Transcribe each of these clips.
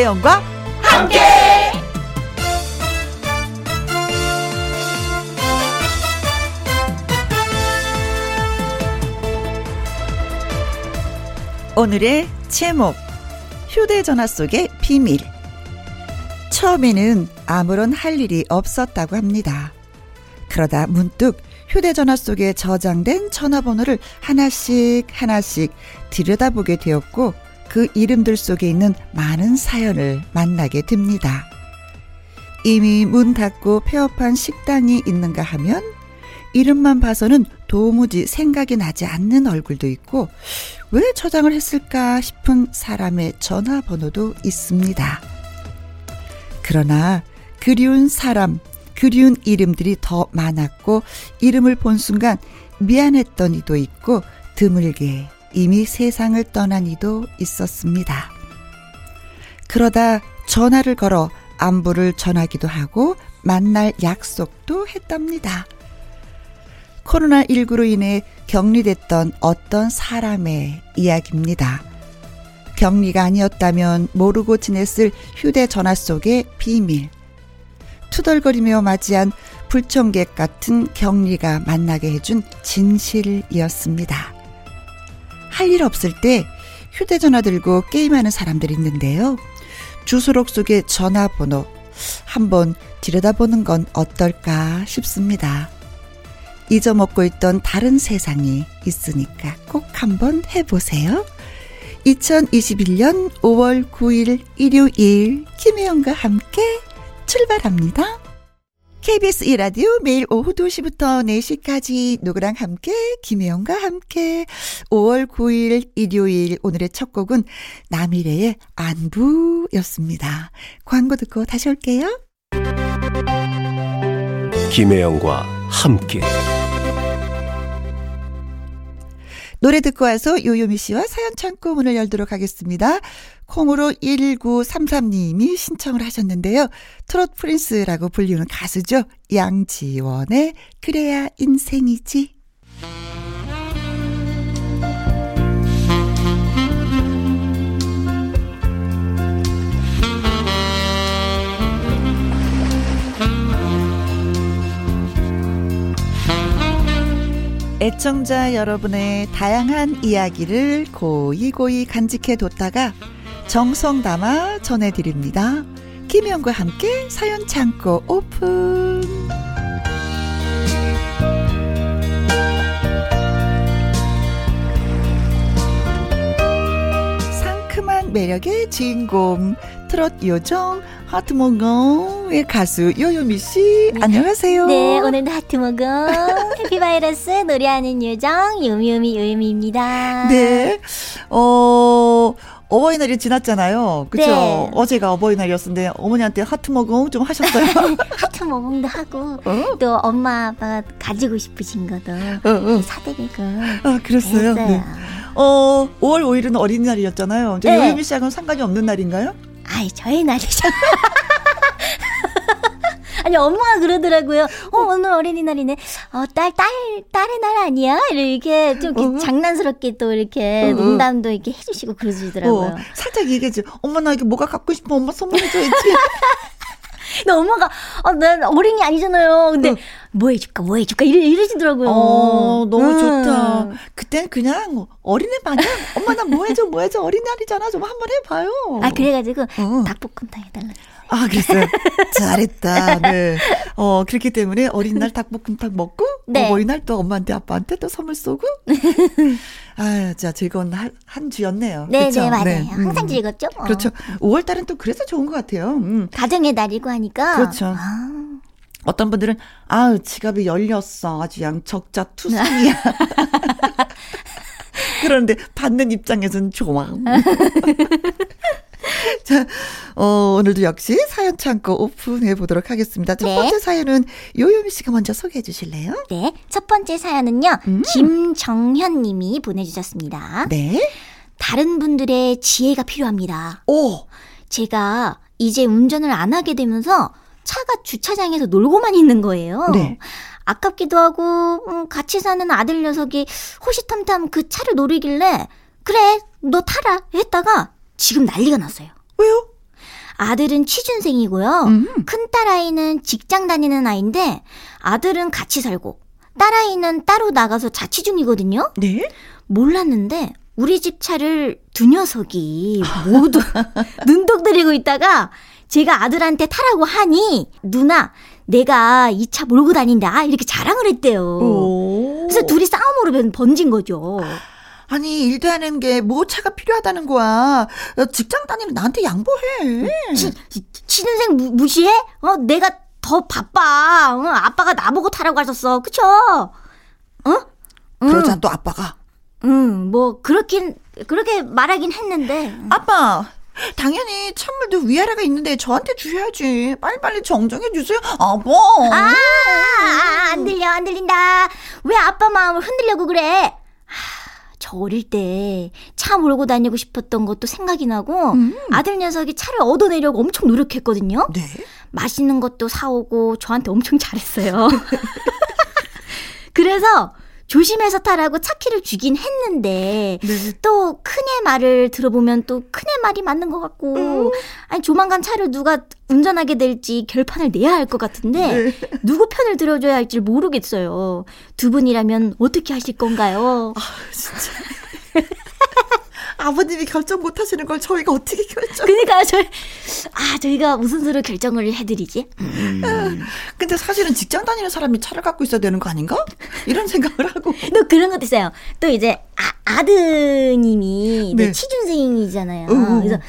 김혜영과 함께. 오늘의 제목 휴대전화 속의 비밀 처음에는 아무런 할 일이 없었다고 합니다. 그러다 문득 휴대전화 속에 저장된 전화번호를 하나씩 하나씩 들여다보게 되었고 그 이름들 속에 있는 많은 사연을 만나게 됩니다. 이미 문 닫고 폐업한 식당이 있는가 하면 이름만 봐서는 도무지 생각이 나지 않는 얼굴도 있고 왜 저장을 했을까 싶은 사람의 전화번호도 있습니다. 그러나 그리운 사람, 그리운 이름들이 더 많았고 이름을 본 순간 미안했던 이도 있고 드물게 이미 세상을 떠난 이도 있었습니다. 그러다 전화를 걸어 안부를 전하기도 하고 만날 약속도 했답니다. 코로나19로 인해 격리됐던 어떤 사람의 이야기입니다. 격리가 아니었다면 모르고 지냈을 휴대전화 속의 비밀. 투덜거리며 맞이한 불청객 같은 격리가 만나게 해준 진실이었습니다. 할 일 없을 때 휴대전화 들고 게임하는 사람들이 있는데요. 주소록 속의 전화번호 한번 들여다보는 건 어떨까 싶습니다. 잊어먹고 있던 다른 세상이 있으니까 꼭 한번 해보세요. 2021년 5월 9일 일요일 김혜영과 함께 출발합니다. KBS 이라디오 매일 오후 2시부터 4시까지 누구랑 함께 김혜영과 함께 5월 9일 일요일 오늘의 첫 곡은 남일의 안부였습니다. 광고 듣고 다시 올게요. 김혜영과 함께 노래 듣고 와서 요요미 씨와 사연 창고 문을 열도록 하겠습니다. 콩으로 1933님이 신청을 하셨는데요. 트롯 프린스라고 불리는 가수죠. 양지원의 그래야 인생이지. 애청자 여러분의 다양한 이야기를 고이고이 간직해 뒀다가 정성 담아 전해드립니다. 김현과 함께 사연 창고 오픈. 매력의 주인공 트롯 요정 하트모공의 가수 요요미 씨 네. 안녕하세요. 네 오늘도 하트모공 해피바이러스 노래하는 요정 요미요미 요요미입니다. 네. 어 어버이날이 지났잖아요. 그쵸? 네. 어제가 어버이날이었는데 어머니한테 하트 모공 좀 하셨어요? 하트 모공도 하고 어? 또 엄마 아빠가 가지고 싶으신 것도 어, 어. 사드리고 아 그랬어요. 네. 어 5월 5일은 어린이날이었잖아요. 네. 요유미 씨하고는 상관이 없는 날인가요? 아이 저의 날이죠. 아니 엄마가 그러더라고요. 어 오늘 어린이날이네. 어딸딸 딸, 딸의 날 아니야? 이렇게 좀 이렇게 어. 장난스럽게 또 이렇게 어. 농담도 이렇게 해주시고 그러시더라고요. 어, 살짝 얘기해줘. 엄마 나 이게 뭐가 갖고 싶어 엄마 선물해줘야지. 근데 엄마가 어, 난 어린이 아니잖아요. 근데 응. 뭐 해줄까 뭐 해줄까 이러, 이러시더라고요. 어 너무 음. 좋다. 그땐 그냥 어린애 마냥 엄마 나 뭐 해줘 뭐 해줘 어린날이잖아 좀 한번 해봐요. 아 그래가지고 응. 닭볶음탕 해달라. 아, 그랬어요. 잘했다. 네. 어, 그렇기 때문에 어린 날 닭볶음탕 먹고, 네. 어버이날 또 엄마한테 아빠한테 또 선물 쏘고. 아, 자, 즐거운 한, 한 주였네요. 네, 그쵸? 네, 맞아요. 네. 항상 음. 즐겁죠. 어. 그렇죠. 5월 달은 또 그래서 좋은 것 같아요. 음. 가정의 날이고 하니까. 그렇죠. 아. 어떤 분들은 아우 지갑이 열렸어 아주 양 적자 투성이야 그런데 받는 입장에서는 좋아 자, 어, 오늘도 역시 사연 창고 오픈해 보도록 하겠습니다. 첫 네. 번째 사연은 요요미 씨가 먼저 소개해 주실래요? 네. 첫 번째 사연은요. 음. 김정현 님이 보내주셨습니다. 네. 다른 분들의 지혜가 필요합니다. 오! 제가 이제 운전을 안 하게 되면서 차가 주차장에서 놀고만 있는 거예요. 네. 아깝기도 하고 음, 같이 사는 아들 녀석이 호시탐탐 그 차를 노리길래 그래 너 타라 했다가 지금 난리가 났어요. 왜요? 아들은 취준생이고요. 음. 큰 딸아이는 직장 다니는 아이인데 아들은 같이 살고 딸아이는 따로 나가서 자취 중이거든요. 네? 몰랐는데 우리 집 차를 두 녀석이 모두 눈독 들이고 있다가 제가 아들한테 타라고 하니 누나 내가 이 차 몰고 다닌다 이렇게 자랑을 했대요. 오. 그래서 둘이 싸움으로 번진 거죠. 아니 일도 하는 게 뭐 차가 필요하다는 거야. 어, 직장 다니는 나한테 양보해. 치, 치, 취준생 무, 무시해? 어 내가 더 바빠. 어, 아빠가 나보고 타라고 하셨어. 그쵸? 어? 그러자 또 아빠가 응, 뭐 그렇긴 그렇게 말하긴 했는데 아빠 당연히 찬물도 위아래가 있는데 저한테 주셔야지. 빨리빨리 정정해 주세요. 아빠. 아, 아, 안 들려, 안 들린다. 왜 아빠 마음을 흔들려고 그래? 하, 저 어릴 때 차 몰고 다니고 싶었던 것도 생각이 나고 음. 아들 녀석이 차를 얻어내려고 엄청 노력했거든요. 네. 맛있는 것도 사오고 저한테 엄청 잘했어요. 그래서 조심해서 타라고 차키를 주긴 했는데 네. 또 큰애 말을 들어보면 또 큰애 말이 맞는 것 같고 음. 아니 조만간 차를 누가 운전하게 될지 결판을 내야 할 것 같은데 네. 누구 편을 들어줘야 할지 모르겠어요. 두 분이라면 어떻게 하실 건가요? 진짜. 아버님이 결정 못 하시는 걸 저희가 어떻게 결정? 그러니까 저희 아 저희가 무슨 수로 결정을 해드리지? 근데 사실은 직장 다니는 사람이 차를 갖고 있어야 되는 거 아닌가? 이런 생각을 하고. 또 그런 것도 있어요. 또 이제 아, 아드님이 네. 네. 취준생이잖아요. 음. 그래서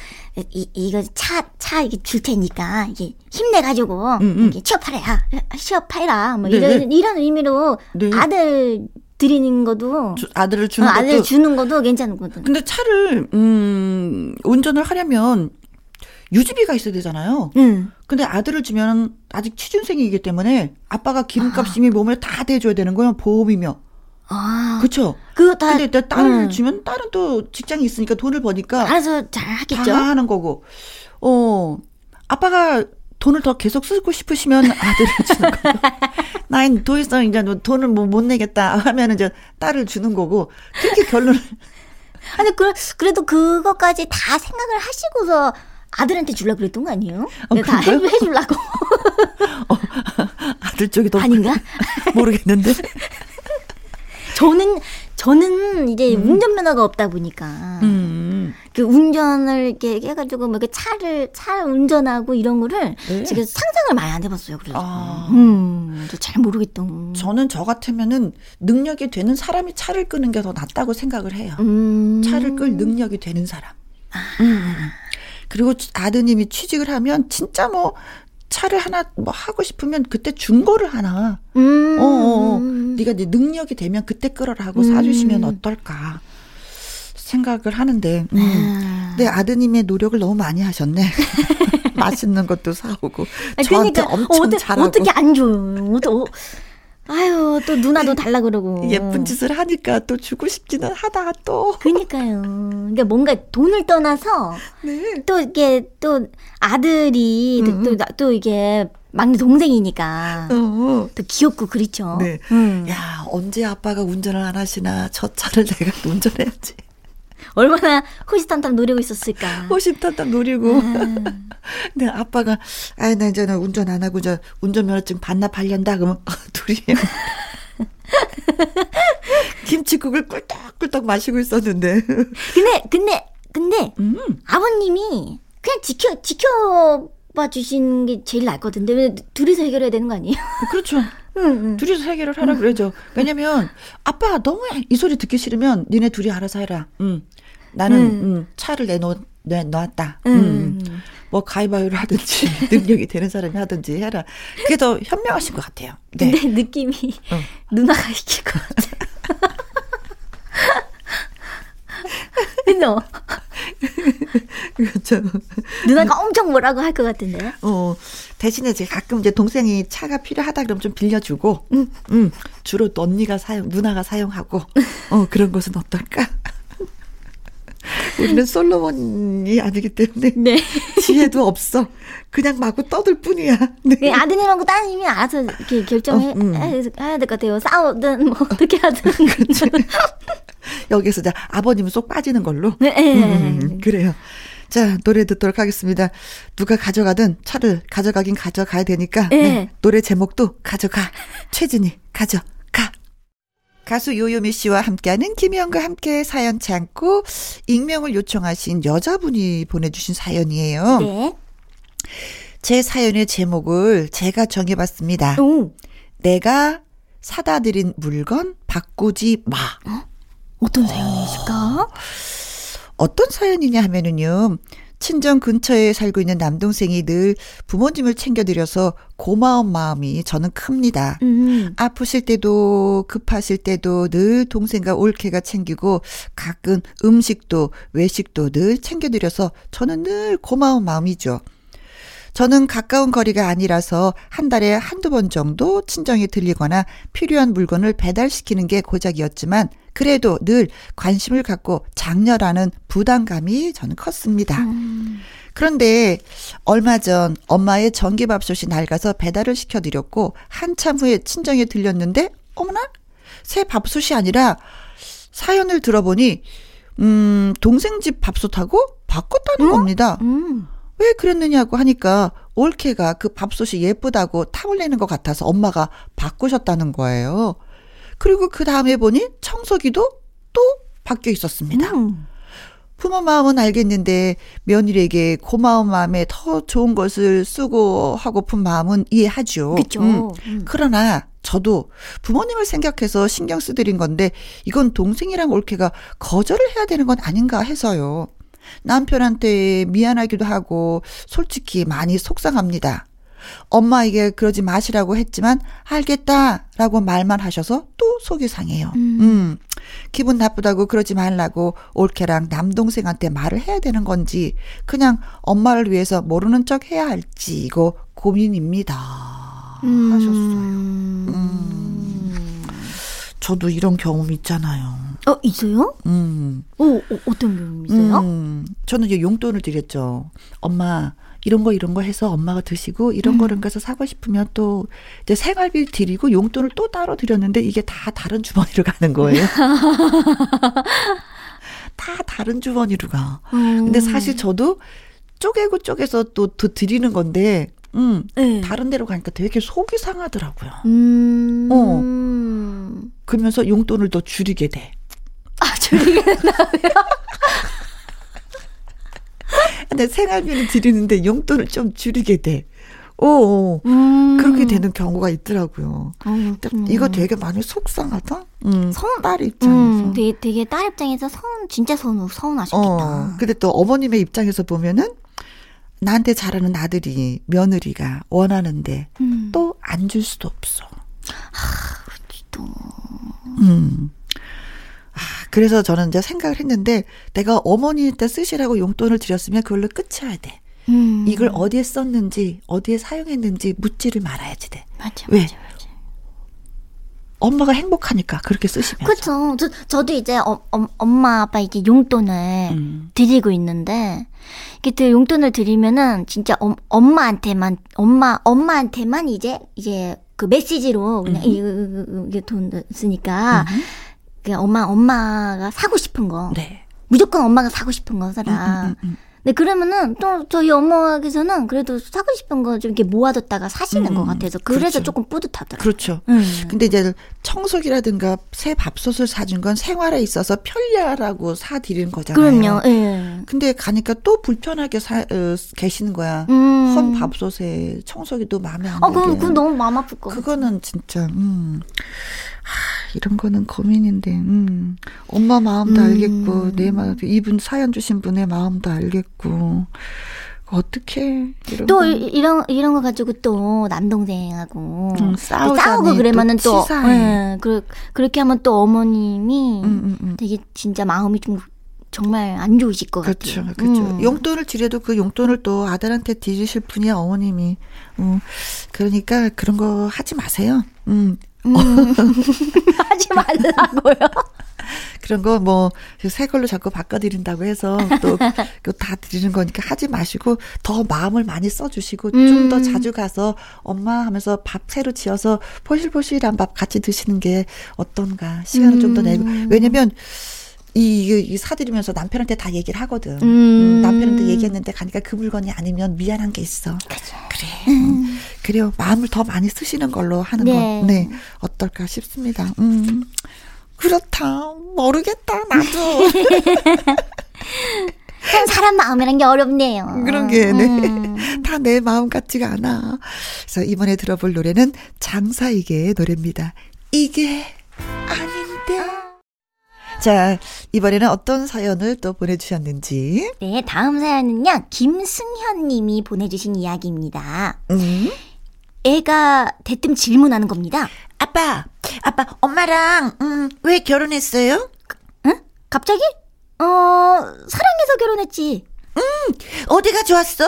이, 이거 차, 차 이게 줄 테니까 이게 힘내가지고 음, 음. 이렇게 취업하래야 취업해라 뭐 네. 이런 이런 의미로 네. 아들 드리는 것도 주- 아들을 어, 주는 것도. 아들 주는 것도 괜찮은 거든. 근데 차를 음 운전을 하려면 유지비가 있어야 되잖아요. 응. 근데 아들을 주면 아직 취준생이기 때문에 아빠가 기름값 이미 몸에 다 대줘야 되는 거예요. 보험이며. 아, 그렇죠. 그거 다 근데 또 딸을 응. 주면 딸은 또 직장이 있으니까 돈을 버니까 알아서 잘 하겠죠. 다 하는 거고. 어 아빠가 돈을 더 계속 쓰고 싶으시면 아들을 주는 거고. 난더 이상 이제 너 돈을 뭐 못 내겠다 하면은 이제 딸을 주는 거고. 그렇게 결론을 아니 그 그래도 그것까지 다 생각을 하시고서 아들한테 주려고 그랬던 거 아니에요? 어, 다 해, 그런가요? 해주려고 아들 쪽이 더 아닌가? 모르겠는데. 저는 저는 이제 운전면허가 없다 보니까 음. 그 운전을 이렇게 해가지고 뭐 이렇게 차를 차 운전하고 이런 거를 네. 지금 상상을 많이 안 해봤어요. 그래서 아. 음, 저잘 모르겠던. 저는 저 같으면은 능력이 되는 사람이 차를 끄는 게 더 낫다고 생각을 해요. 음. 차를 끌 능력이 되는 사람. 음. 그리고 아드님이 취직을 하면 진짜 뭐 차를 하나 뭐 하고 싶으면 그때 중고를 하나. 음. 어, 어, 어. 네가 네 능력이 되면 그때 끌어라 하고 사주시면 어떨까 생각을 하는데. 음. 아. 네 아드님의 노력을 너무 많이 하셨네. 맛있는 것도 사오고 아니, 저한테 그러니까 엄청 어떻게, 잘하고 어떻게 안 줘요? 아유 또 누나도 달라 그러고. 예쁜 짓을 하니까 또 주고 싶지는 하다 또. 그러니까요. 그러니까 뭔가 돈을 떠나서 네. 또 이게 또 아들이 음, 또, 또, 또 이게 막내 동생이니까 어. 또 귀엽고 그렇죠. 네. 음. 야 언제 아빠가 운전을 안 하시나 저 차를 내가 운전해야지. 얼마나 호시탐탐 노리고 있었을까. 호시탐탐 노리고. 음. 근데 아빠가 아이 나 이제는 운전 안 하고 저 운전면허증 반납하련다 그러면 아, 둘이 김치국을 꿀떡꿀떡 마시고 있었는데. 근데 근데 근데 음. 아버님이 그냥 지켜 지켜 봐 주시는 게 제일 낫거든요. 왜 둘이서 해결해야 되는 거 아니에요? 그렇죠. 응, 응. 둘이서 해결을 하라 그러죠. 왜냐면 아빠 너무 이 소리 듣기 싫으면 니네 둘이 알아서 해라. 음. 나는 음. 음, 차를 내놓 내놨다. 음. 음. 뭐 가위바위보를 하든지 능력이 되는 사람이 하든지 해라. 그게 더 현명하신 것 같아요. 네. 근데 느낌이 어. 누나가 이길 것 같아. 그죠? 그렇죠. 누나가 엄청 뭐라고 할 것 같은데. 어, 대신에 이제 가끔 이제 동생이 차가 필요하다 그러면 좀 빌려주고, 음, 주로 또 언니가 사용, 누나가 사용하고, 어, 그런 것은 어떨까? 우리는 솔로몬이 아니기 때문에 네. 지혜도 없어. 그냥 마구 떠들 뿐이야. 네. 그 아드님하고 따님이 알아서 이렇게 결정해 어, 음. 해야 될 것 같아요. 싸우든 뭐 어떻게 하든. 여기서 이제 아버님은 쏙 빠지는 걸로. 네, 네. 음, 그래요. 자, 노래 듣도록 하겠습니다. 누가 가져가든 차를 가져가긴 가져가야 되니까. 예. 네, 노래 제목도 가져가. 최진이, 가져 가. 가수 요요미 씨와 함께하는 김희영과 함께 사연 참고 익명을 요청하신 여자분이 보내주신 사연이에요. 네. 제 사연의 제목을 제가 정해봤습니다. 오. 내가 사다 드린 물건 바꾸지 마. 어떤 사연이실까? 어떤 사연이냐 하면은요. 친정 근처에 살고 있는 남동생이 늘 부모님을 챙겨드려서 고마운 마음이 저는 큽니다. 음. 아프실 때도 급하실 때도 늘 동생과 올케가 챙기고 가끔 음식도 외식도 늘 챙겨드려서 저는 늘 고마운 마음이죠. 저는 가까운 거리가 아니라서 한 달에 한두 번 정도 친정에 들리거나 필요한 물건을 배달시키는 게 고작이었지만 그래도 늘 관심을 갖고 장렬하는 부담감이 저는 컸습니다. 그런데 얼마 전 엄마의 전기밥솥이 낡아서 배달을 시켜드렸고 한참 후에 친정에 들렸는데 어머나 새 밥솥이 아니라 사연을 들어보니 음 동생 집 밥솥하고 바꿨다는 겁니다. 음. 왜 그랬느냐고 하니까 올케가 그 밥솥이 예쁘다고 탐을 내는 것 같아서 엄마가 바꾸셨다는 거예요. 그리고 그 다음에 보니 청소기도 또 바뀌어 있었습니다. 음. 부모 마음은 알겠는데 며느리에게 고마운 마음에 더 좋은 것을 쓰고 하고픈 마음은 이해하죠. 그죠. 음. 음. 그러나 저도 부모님을 생각해서 신경 쓰드린 건데 이건 동생이랑 올케가 거절을 해야 되는 건 아닌가 해서요. 남편한테 미안하기도 하고 솔직히 많이 속상합니다. 엄마에게 그러지 마시라고 했지만 알겠다라고 말만 하셔서 또 속이 상해요. 음. 기분 나쁘다고 그러지 말라고 올케랑 남동생한테 말을 해야 되는 건지 그냥 엄마를 위해서 모르는 척 해야 할지 이거 고민입니다. 하셨어요. 음. 저도 이런 경험 있잖아요. 어, 있어요? 음. 오, 어, 어떤 경험 있어요? 음, 저는 이제 용돈을 드렸죠. 엄마, 이런 거 이런 거 해서 엄마가 드시고 이런 거를 가서 사고 싶으면 또 이제 생활비 드리고 용돈을 또 따로 드렸는데 이게 다 다른 주머니로 가는 거예요. 다 다른 주머니로 가. 음. 근데 사실 저도 쪼개고 쪼개서 또, 또 드리는 건데, 음, 네. 다른 데로 가니까 되게 속이 상하더라고요. 음. 어. 그러면서 용돈을 더 줄이게 돼. 아, 줄이게 근데 생활비는 드리는데 용돈을 좀 줄이게 돼. 오, 오. 음. 그렇게 되는 경우가 있더라고요. 어, 근데 이거 되게 많이 속상하다. 음, 딸 입장에서. 음, 되게, 되게 딸 입장에서 서운, 진짜 서운, 서운하셨겠다. 어, 근데 또 어머님의 입장에서 보면은 나한테 잘하는 아들이 며느리가 원하는데 음. 또안 줄 수도 없어. 또. 음. 아, 그래서 저는 이제 생각을 했는데 내가 어머니한테 쓰시라고 용돈을 드렸으면 그걸로 끝이어야 돼. 음. 이걸 어디에 썼는지 어디에 사용했는지 묻지를 말아야지 돼. 맞아, 왜? 맞아, 맞아. 엄마가 행복하니까 그렇게 쓰시면. 그쵸. 저, 저도 이제 어, 어, 엄마, 아빠 이게 용돈을 음. 드리고 있는데, 이게 그 용돈을 드리면은 진짜 엄, 엄마한테만, 엄마, 엄마한테만 이제, 이제 그 메시지로 그냥 이, 이, 이게 돈 쓰니까, 그 엄마, 엄마가 사고 싶은 거. 네. 무조건 엄마가 사고 싶은 거 사라. 음, 음, 음. 네, 그러면은 또 저희 엄마께서는 그래도 사고 싶은 거 좀 이렇게 모아뒀다가 사시는 음, 것 같아서 그래서 그렇죠. 조금 뿌듯하더라고요. 그렇죠. 음. 근데 이제 청소기라든가 새 밥솥을 사준 건 생활에 있어서 편리하라고 사드리는 거잖아요. 그럼요. 예. 근데 가니까 또 불편하게 사, 어, 계시는 거야. 음. 헌 밥솥에 청소기도 마음에 안 아, 들게. 그럼 그건 너무 마음 아플 거. 그거는 진짜 음. 하, 이런 거는 고민인데. 음. 엄마 마음도 음. 알겠고 내 마음 이분 사연 주신 분의 마음도 알겠고. 어떻게 또 거. 이- 이런 이런 거 가지고 또 남동생하고 음, 또 싸우자니 싸우고 그러면은 또 또. 예, 그 그렇게 하면 또 어머님이 음, 음, 음. 되게 진짜 마음이 좀 정말 안 좋으실 것 그렇죠, 같아요. 그렇죠. 음. 용돈을 드려도 그 용돈을 또 아들한테 드리실 분이야 어머님이. 음, 그러니까 그런 거 하지 마세요. 음, 음. 하지 말라고요. 그런 거 뭐 새 걸로 자꾸 바꿔드린다고 해서 또 다 드리는 거니까 하지 마시고 더 마음을 많이 써주시고 좀더 음. 자주 가서 엄마 하면서 밥 새로 지어서 포실포실한 밥 같이 드시는 게 어떤가 시간을 좀더 내고 음. 왜냐면 이, 이, 이 사드리면서 남편한테 다 얘기를 하거든. 음. 음, 남편한테 얘기했는데 가니까 그 물건이 아니면 미안한 게 있어. 그래. 음. 그래요. 마음을 더 많이 쓰시는 걸로 하는 네. 건, 네. 어떨까 싶습니다. 음. 그렇다. 모르겠다. 나도. 참 사람 마음이란 게 어렵네요. 그런 게, 네. 음. 다내 마음 같지가 않아. 그래서 이번에 들어볼 노래는 장사이게의 노래입니다. 이게 아닌데. 자, 이번에는 어떤 사연을 또 보내주셨는지. 네, 다음 사연은요. 김승현 님이 보내주신 이야기입니다. 음. 애가 대뜸 질문하는 겁니다. 아빠, 아빠, 엄마랑, 음, 왜 결혼했어요? 응? 갑자기? 어, 사랑해서 결혼했지. 어디가 좋았어?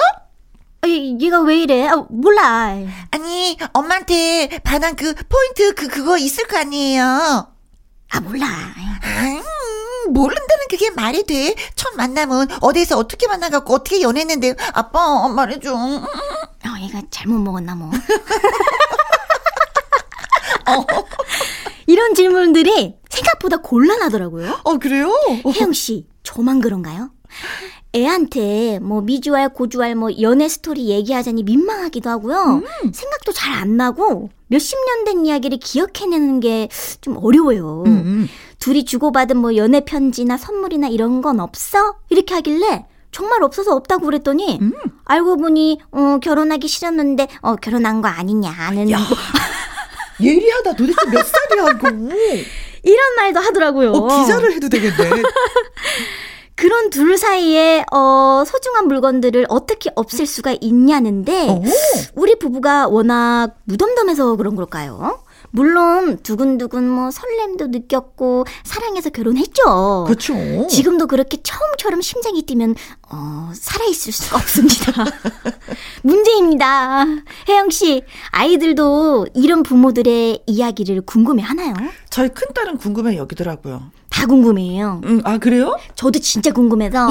아, 얘- 얘가 왜 이래? 아, 몰라. 아니, 엄마한테 반한 그 포인트 그, 그거 있을 거 아니에요? 아, 몰라. 아, 음, 모른다는 그게 말이 돼. 첫 만남은 어디서 어떻게 만나갖고 어떻게 연애했는데, 아빠, 말해줘. 음, 어, 얘가 잘못 먹었나 뭐. 어. 이런 질문들이 생각보다 곤란하더라고요. 어, 그래요? 혜영 씨, 저만 그런가요? 애한테 뭐 미주알 고주알 뭐 연애 스토리 얘기하자니 민망하기도 하고요. 음. 생각도 잘 안 나고 몇십 년 된 이야기를 기억해내는 게 좀 어려워요. 음, 둘이 주고받은 뭐 연애 편지나 선물이나 이런 건 없어? 이렇게 하길래 정말 없어서 없다고 그랬더니 음. 알고 보니 어, 결혼하기 싫었는데 어, 결혼한 거 아니냐는 야. 뭐 예리하다. 도대체 몇 살이라고. 이런 말도 하더라고요. 어, 기자를 해도 되겠네. 그런 둘 사이에 어, 소중한 물건들을 어떻게 없앨 수가 있냐는데 어. 우리 부부가 워낙 무덤덤해서 그런 걸까요? 물론 두근두근 뭐 설렘도 느꼈고 사랑해서 결혼했죠. 그렇죠. 지금도 그렇게 처음처럼 심장이 뛰면 어, 살아있을 수가 없습니다. 문제입니다. 혜영 씨, 아이들도 이런 부모들의 이야기를 궁금해하나요? 저희 큰 딸은 궁금해 여기더라고요. 다 궁금해요. 음, 아, 그래요? 저도 진짜 궁금해서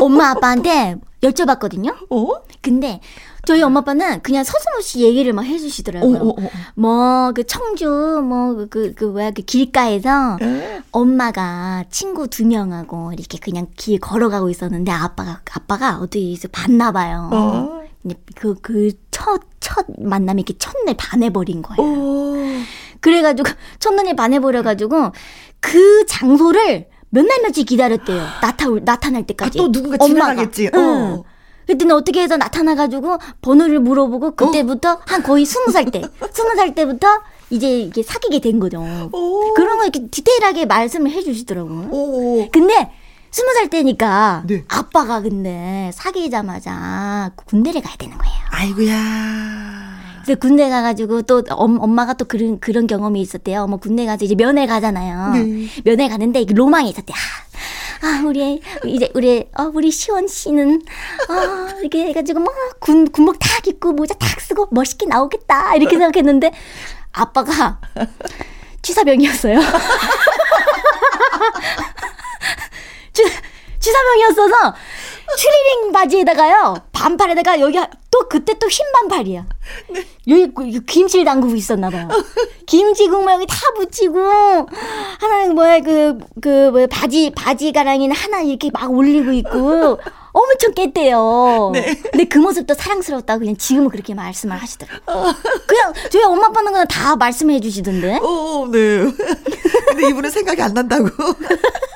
엄마 아빠한테 여쭤봤거든요. 어? 근데 저희 엄마 아빠는 그냥 서슴없이 얘기를 막 어, 해주시더라고요. 어, 어. 뭐그 청주 뭐 그 그 뭐야 그 길가에서 에? 엄마가 친구 두 명하고 이렇게 그냥 길 걸어가고 있었는데 아빠가 아빠가 어디서 봤나 봐요. 어. 그그 첫첫 만남이 이렇게 첫날 반해버린 거예요. 어. 그래가지고 첫눈에 반해버려가지고 그 장소를 몇 날 며칠 기다렸대요. 나타 나타날 아, 때까지. 또 누군가 엄마가. 지나가겠지. 응. 어. 그때는 어떻게 해서 나타나가지고 번호를 물어보고 그때부터 한 거의 스무 살 때, 스무 살 때부터 이제 이게 사귀게 된 거죠. 오. 그런 거 이렇게 디테일하게 말씀을 해주시더라고요. 오. 근데 스무 살 때니까 네. 아빠가 근데 사귀자마자 군대를 가야 되는 거예요. 아이고야. 그래서 군대 가가지고 또 엄, 엄마가 또 그런 그런 경험이 있었대요. 뭐 군대 가서 이제 면회 가잖아요. 네. 면회 가는데 로망이 있었대. 아, 아 우리 이제 우리 어 우리 시원 씨는 아 이렇게 해가지고 뭐군 군복 탁 입고 모자 탁 쓰고 멋있게 나오겠다 이렇게 생각했는데 아빠가 취사병이었어요. 취, 취사병이었어서 추리닝 바지에다가요 반팔에다가 여기 또 그때 또 흰 반팔이야. 여기 그- 김치를 담그고 있었나 봐요. 김치 국물 여기 다 붙이고 하나 뭐야 그그 뭐야 바지 바지 가랑이는 하나 이렇게 막 올리고 있고 엄청 깼대요. 근데 그 모습도 사랑스러웠다고 그냥 지금은 그렇게 말씀을 하시더라고요. 그냥 저희 엄마 아빠는 그냥 다 말씀해 주시던데. 오, 네. 근데 이분은 생각이 안 난다고.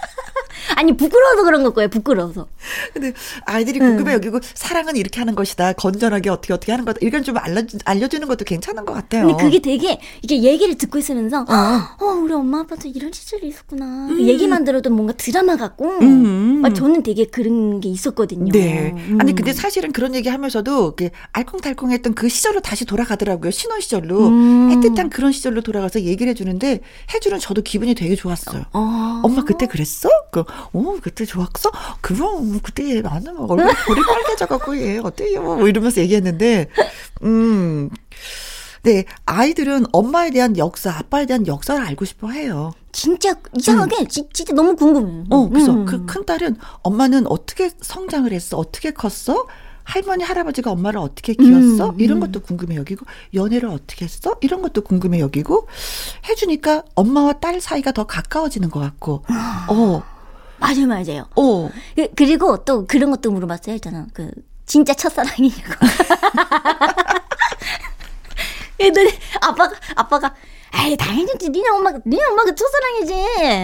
아니 부끄러워서 그런 걸 거예요. 부끄러워서. 근데 아이들이 궁금해 여기고 사랑은 이렇게 하는 것이다. 건전하게 어떻게 어떻게 하는 거다. 이건 좀 알려 알려주는 것도 괜찮은 것 같아요. 근데 그게 되게 이게 얘기를 듣고 있으면서 어, 우리 엄마 아빠도 이런 시절이 있었구나. 그 얘기만 들어도 뭔가 드라마 같고. 음. 아, 저는 되게 그런 게 있었거든요. 네. 음. 아니 근데 사실은 그런 얘기 하면서도 이렇게 알콩달콩했던 그 시절로 다시 돌아가더라고요. 신혼 시절로 음. 애틋한 그런 시절로 돌아가서 얘기를 해주는데 해주는 저도 기분이 되게 좋았어요. 어. 엄마 그때 그랬어? 그, 어, 그때 좋았어? 그럼 그때 나는 막 얼굴 볼이 빨개져갖고 얘 어때요? 뭐 이러면서 얘기했는데, 음, 네 아이들은 엄마에 대한 역사, 아빠에 대한 역사를 알고 싶어 해요. 진짜 이상하게 지- 진짜 너무 궁금해요. 어, 그래서 음. 그큰 딸은 엄마는 어떻게 성장을 했어? 어떻게 컸어? 할머니, 할아버지가 엄마를 어떻게 키웠어? 음, 이런 음. 것도 궁금해 여기고, 연애를 어떻게 했어? 이런 것도 궁금해 여기고, 해주니까 엄마와 딸 사이가 더 가까워지는 것 같고, 아. 어, 맞아요, 맞아요. 어. 그, 그리고 또 그런 것도 물어봤어요. 저는 그 진짜 첫사랑이냐고. 그랬더니 아빠가 아빠가 아이 당연히지 니네 엄마가 니네 엄마가 첫사랑이지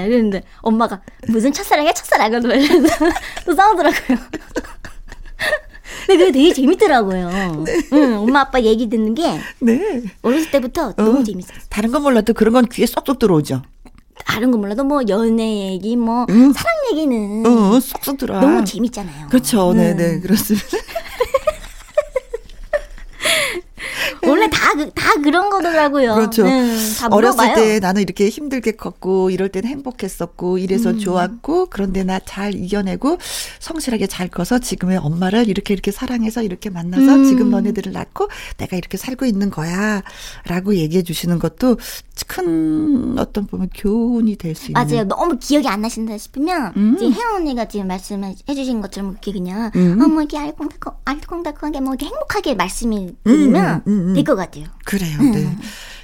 그랬는데 엄마가 무슨 첫사랑이야 첫사랑은 이러면서 또 싸우더라고요. 근데 그게 되게 재밌더라고요. 응, 엄마 아빠 얘기 듣는 게 네. 어렸을 때부터 어. 너무 재밌었어요. 다른 건 몰라도 그런 건 귀에 쏙쏙 들어오죠. 다른 거 몰라도 뭐 연애 얘기 뭐 응. 사랑 얘기는 어, 쏙쏙 들어와. 너무 재밌잖아요. 그렇죠. 네, 음. 네. 그렇습니다. 원래 다, 그- 다 그런 거더라고요. 그렇죠. 음, 다 어렸을. 때 나는 이렇게 힘들게 컸고 이럴 땐 행복했었고 이래서 음. 좋았고 그런데 나 잘 이겨내고 성실하게 잘 커서 지금의 엄마를 이렇게 이렇게 사랑해서 이렇게 만나서 음. 지금 너네들을 낳고 내가 이렇게 살고 있는 거야 라고 얘기해 주시는 것도 큰 어떤 보면 교훈이 될 수 있는 맞아요. 너무 기억이 안 나신다 싶으면 음. 지금 혜원 언니가 지금 말씀해 주신 것처럼 이렇게 그냥 음. 어, 뭐 이렇게 알콩달콩 알콩달콩하게 뭐 이렇게 행복하게 말씀이 드리면 음, 음, 음. 될것 같아요. 그래요. 음. 네.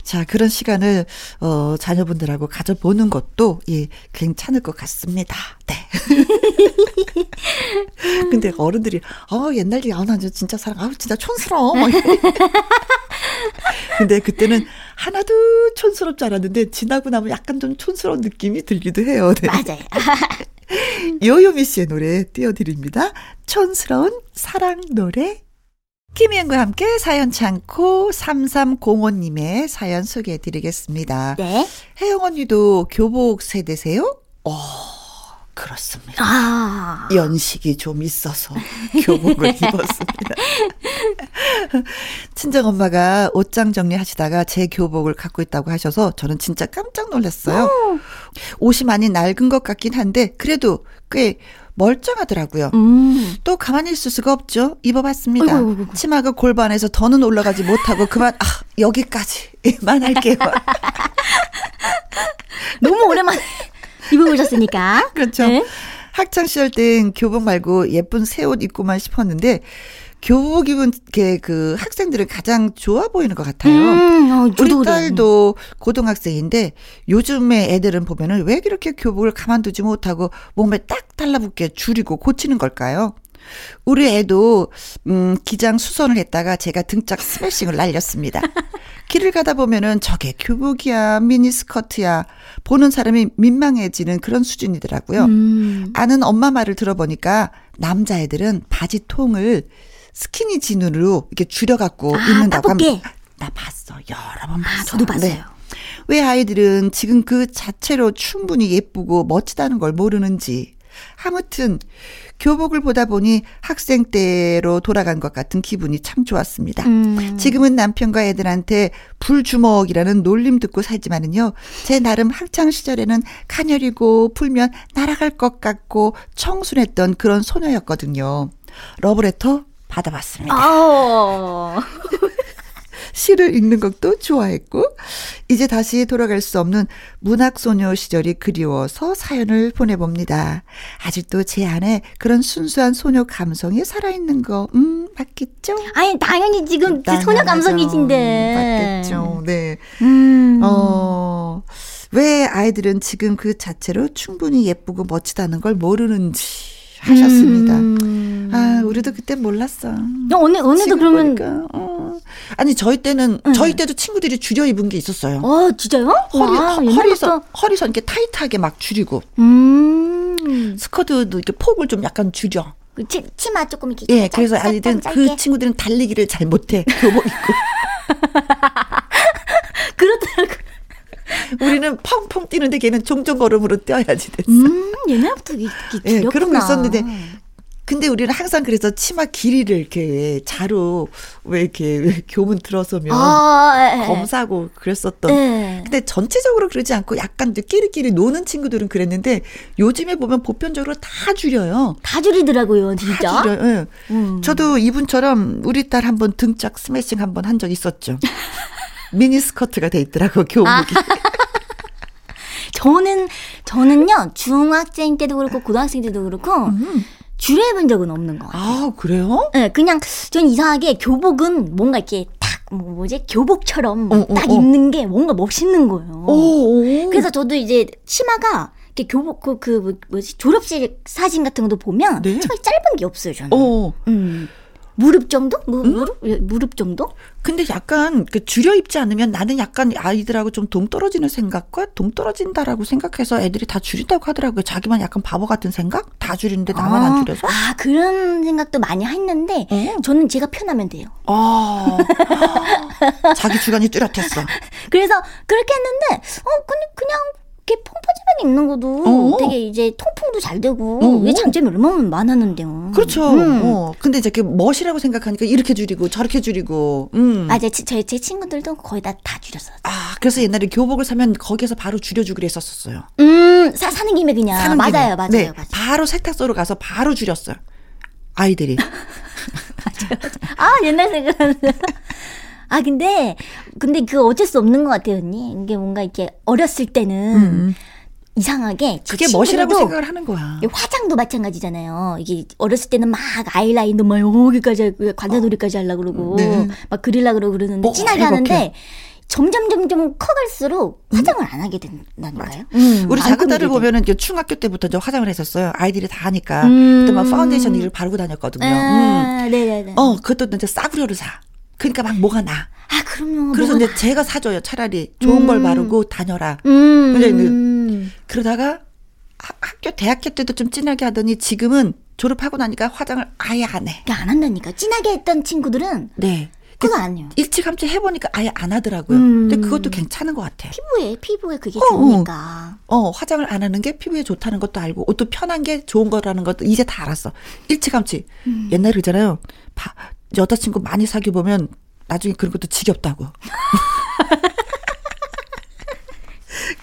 자, 그런 시간을 어 자녀분들하고 가져보는 것도 예, 괜찮을 것 같습니다. 네. 근데 어른들이 어 옛날 얘기 아 나 진짜 사랑 아우 진짜 촌스러워. 근데 그때는 하나도 촌스럽지 않았는데 지나고 나면 약간 좀 촌스러운 느낌이 들기도 해요. 네. 맞아요. 요요미 씨의 노래 띄워드립니다. 촌스러운 사랑 노래. 김희영과 함께 사연 창고 3305님의 사연 소개해 드리겠습니다. 네. 혜영 언니도 교복 세대세요? 어, 그렇습니다. 아. 연식이 좀 있어서 교복을 입었습니다. 친정 엄마가 옷장 정리하시다가 제 교복을 갖고 있다고 하셔서 저는 진짜 깜짝 놀랐어요. 옷이 많이 낡은 것 같긴 한데 그래도 꽤 멀쩡하더라고요. 음. 또 가만히 있을 수가 없죠. 입어봤습니다. 어이구, 어이구. 치마가 골반에서 더는 올라가지 못하고 그만 아 여기까지만 할게요. 너무 오랜만에 입어보셨으니까. 그렇죠. 네. 학창 시절 땐 교복 말고 예쁜 새 옷 입고만 싶었는데 교복 입은 게그 학생들은 가장 좋아 보이는 것 같아요. 음, 어, 우리. 딸도 고등학생인데 요즘에 애들은 보면은 왜 이렇게 교복을 가만두지 못하고 몸에 딱 달라붙게 줄이고 고치는 걸까요? 우리 애도 음 기장 수선을 했다가 제가 등짝 스매싱을 날렸습니다. 길을 가다 보면은 저게 교복이야 미니스커트야 보는 사람이 민망해지는 그런 수준이더라고요. 음. 아는 엄마 말을 들어보니까 남자애들은 바지 통을 스키니 진으로 이렇게 줄여갖고 아, 입는다고. 합니다. 나 봤어. 여러 번 봤어. 아, 저도 봤어요. 네. 왜 아이들은 지금 그 자체로 충분히 예쁘고 멋지다는 걸 모르는지. 아무튼 교복을 보다 보니 학생 때로 돌아간 것 같은 기분이 참 좋았습니다. 음. 지금은 남편과 애들한테 불주먹이라는 놀림 듣고 살지만은요, 제 나름 학창 시절에는 가녀리고 풀면 날아갈 것 같고 청순했던 그런 소녀였거든요. 러브레터 받아봤습니다. 아. 시를 읽는 것도 좋아했고, 이제 다시 돌아갈 수 없는 문학소녀 시절이 그리워서 사연을 보내봅니다. 아직도 제 안에 그런 순수한 소녀 감성이 살아있는 거, 음, 맞겠죠? 아니 당연히 지금 당연하죠. 소녀 감성이신데. 맞겠죠. 네. 음. 어, 왜 아이들은 지금 그 자체로 충분히 예쁘고 멋지다는 걸 모르는지 하셨습니다. 음. 아, 우리도 그때 몰랐어. 야, 언니 언니도 지금 그러면 보니까, 어. 아니, 저희 때는, 응. 저희 때도 친구들이 줄여 입은 게 있었어요. 어 진짜요? 허리, 와, 허- 옛날부터. 허리선, 허리선 이렇게 타이트하게 막 줄이고, 음. 스커트도 이렇게 폭을 좀 약간 줄여. 그 치, 치마 조금 이렇게. 예, 짧- 그래서 짧- 아이들은. 그 친구들은 달리기를 잘 못해. 교복 입고. 그렇더라고. 우리는 펑펑 뛰는데 걔는 종종 걸음으로 뛰어야지 됐어. 음 옛날부터 이게 예, 이렇게 그런 거 있었는데. 근데 우리는 항상 그래서 치마 길이를 이렇게 왜 자루 왜 이렇게 왜 교문 들어서면 아, 예, 예. 검사하고 그랬었던. 예. 근데 전체적으로 그러지 않고 약간 끼리끼리 노는 친구들은 그랬는데 요즘에 보면 보편적으로 다 줄여요. 다 줄이더라고요, 다 진짜. 줄여요. 예. 음. 저도 이분처럼 우리 딸 한번 등짝 스매싱 한번 한 적 있었죠. 미니 스커트가 돼 있더라고 교복이. 저는 저는요 중학생 때도 그렇고 고등학생 때도 그렇고 음. 줄여입은 적은 없는 것 같아요. 아 그래요? 네, 그냥 전 이상하게 교복은 뭔가 이렇게 딱 뭐, 뭐지 교복처럼 어, 어, 딱 어. 입는 게 뭔가 멋있는 거예요. 오. 그래서 저도 이제 치마가 이렇게 교복 그, 그 뭐- 뭐지 졸업식 사진 같은 것도 보면 네. 차가 짧은 게 없어요 저는. 어. 음. 무릎 정도? 무, 무릎 예, 무릎 정도? 근데 약간 그 줄여 입지 않으면 나는 약간 아이들하고 좀 동떨어지는 생각과 동떨어진다라고 생각해서 애들이 다 줄인다고 하더라고요. 자기만 약간 바보 같은 생각? 다 줄이는데 나만 안 줄여서? 아 그런 생각도 많이 했는데 어. 저는 제가 편하면 돼요. 아. 자기 주관이 뚜렷했어. 그래서 그렇게 했는데 어 그냥 그냥 이렇게 펑퍼짐하게 입는 것도 어. 되게 이제 통풍도 잘 되고 어. 이게 장점이 얼마나 많았는데요. 그렇죠. 음. 어. 근데 이제 그 멋이라고 생각하니까 이렇게 줄이고 저렇게 줄이고. 음. 아, 제, 제, 제 친구들도 거의 다, 다 줄였어요. 아, 그래서 옛날에 교복을 사면 거기에서 바로 줄여주기로 했었었어요. 음, 사, 사는 김에 그냥. 사는 맞아요, 김에. 맞아요, 네, 맞아요. 바로 세탁소로 가서 바로 줄였어요. 아이들이. 아, 옛날 생각나는. 아, 근데, 근데 그 어쩔 수 없는 것 같아요, 언니. 이게 뭔가 이렇게 어렸을 때는 음. 이상하게. 제 그게 멋이라고 생각을 하는 거야. 이게 화장도 마찬가지잖아요. 이게 어렸을 때는 막 아이라인도 막 여기까지 하고 관자놀이까지 하려고 그러고 네. 막 그리려고 그러고 그러는데 뭐, 진하게. 하는데 점점 점점 커갈수록 화장을 안 하게 된다니까요. 음, 우리 안 작은 딸을. 보면은 이제 중학교 때부터 이제 화장을 했었어요. 아이들이 다 하니까. 음. 그때 막 파운데이션 이를 바르고 다녔거든요. 음. 아, 네네네. 어, 그것도 이제 싸구려를 사. 그러니까 막 뭐가 나. 아, 그럼요. 그래서 이제 제가 사줘요. 차라리 좋은 걸 음. 바르고 다녀라. 음. 근데 이제 음. 그러다가 하- 학교 대학교 때도 좀 진하게 하더니 지금은 졸업하고 나니까 화장을 아예 안 해. 그러니까 안 한다니까. 진하게 했던 친구들은 네. 그거 안 해요. 일찌감치 해보니까 아예 안 하더라고요. 음. 근데 그것도 괜찮은 것 같아. 피부에, 피부에 그게 어, 어. 좋으니까. 어, 화장을 안 하는 게 피부에 좋다는 것도 알고, 옷도 편한 게 좋은 거라는 것도 이제 다 알았어. 일찌감치. 음. 옛날에 그잖아요. 바, 여자친구 많이 사귀어 보면 나중에 그런 것도 지겹다고.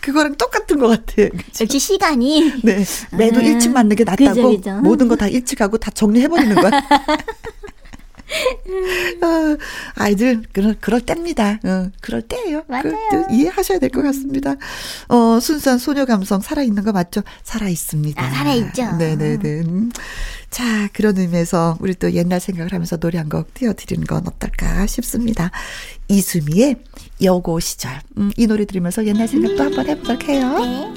그거랑 똑같은 것 같아요. 그쵸? 역시 시간이. 네. 매도 아, 일찍 맞는 게 낫다고. 그죠, 그죠. 모든 거 다 일찍 하고 다 정리해버리는 거야. 아, 아이들, 그럴, 그럴 때입니다. 어, 그럴 때예요. 맞아요. 그, 이해하셔야 될 것 같습니다. 어, 순수한 소녀 감성 살아 있는 거 맞죠? 살아 있습니다. 아, 살아 있죠. 네 네 네. 음. 자, 그런 의미에서 우리 또 옛날 생각을 하면서 노래 한 곡 띄워드리는 건 어떨까 싶습니다. 이수미의 여고 시절. 음, 이 노래 들으면서 옛날 생각도 한번 해보도록 해요. 네.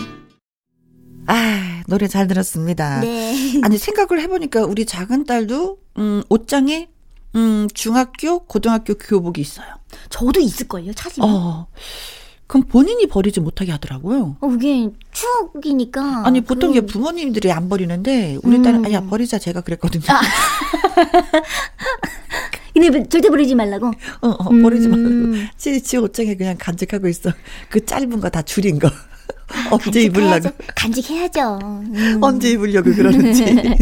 아, 노래 잘 들었습니다. 네. 아니, 생각을 해보니까 우리 작은 딸도, 음, 옷장에, 음, 중학교, 고등학교 교복이 있어요. 저도 있을걸요, 찾으면. 어. 어. 그럼 본인이 버리지 못하게 하더라고요. 그게 추억이니까. 아니, 보통 이게 그- 부모님들이 안 버리는데, 우리 음. 딸은, 아야, 버리자. 제가 그랬거든요. 근데 절대 버리지 말라고. 어, 어, 버리지 말고. 음. 지, 지 옷장에 그냥 간직하고 있어. 그 짧은 거 다 줄인 거. 언제 입으려고. 간직해야죠. 간직해야죠. 음. 언제 입으려고 그러는지.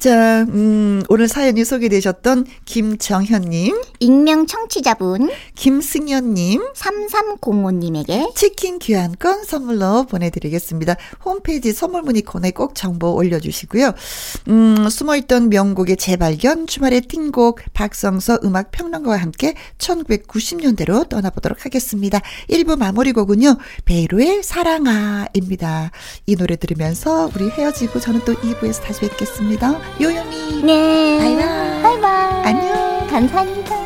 자, 음, 오늘 사연이 소개되셨던 김정현님, 익명 청취자분 김승현님, 3305님에게 치킨 교환권 선물로 보내드리겠습니다. 홈페이지 선물 문의콘에 꼭 정보 올려주시고요. 음, 숨어있던 명곡의 재발견, 주말의 띵곡, 박성서 음악 평론가와 함께 1990년대로 떠나보도록 하겠습니다. 1부 마무리 곡은요, 베이로의 사랑아입니다. 이 노래 들으면서 우리 헤어지고 저는 또 2부에서 다시 뵙겠습니다. 요요미. 네. 바이바이. 바이바이. 안녕. 감사합니다.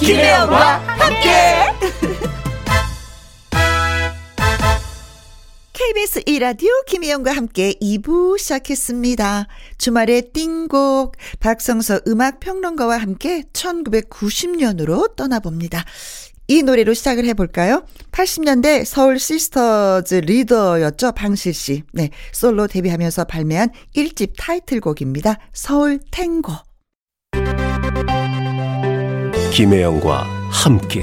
김혜영과 함께. KBS 1라디오 김혜영과 함께 2부 시작했습니다. 주말의 띵곡 박성서 음악평론가와 함께 1990년으로 떠나봅니다. 이 노래로 시작을 해볼까요? 80년대 서울 시스터즈 리더였죠, 방실 씨. 네, 솔로 데뷔하면서 발매한 1집 타이틀곡입니다. 서울 탱고. 김혜영과 함께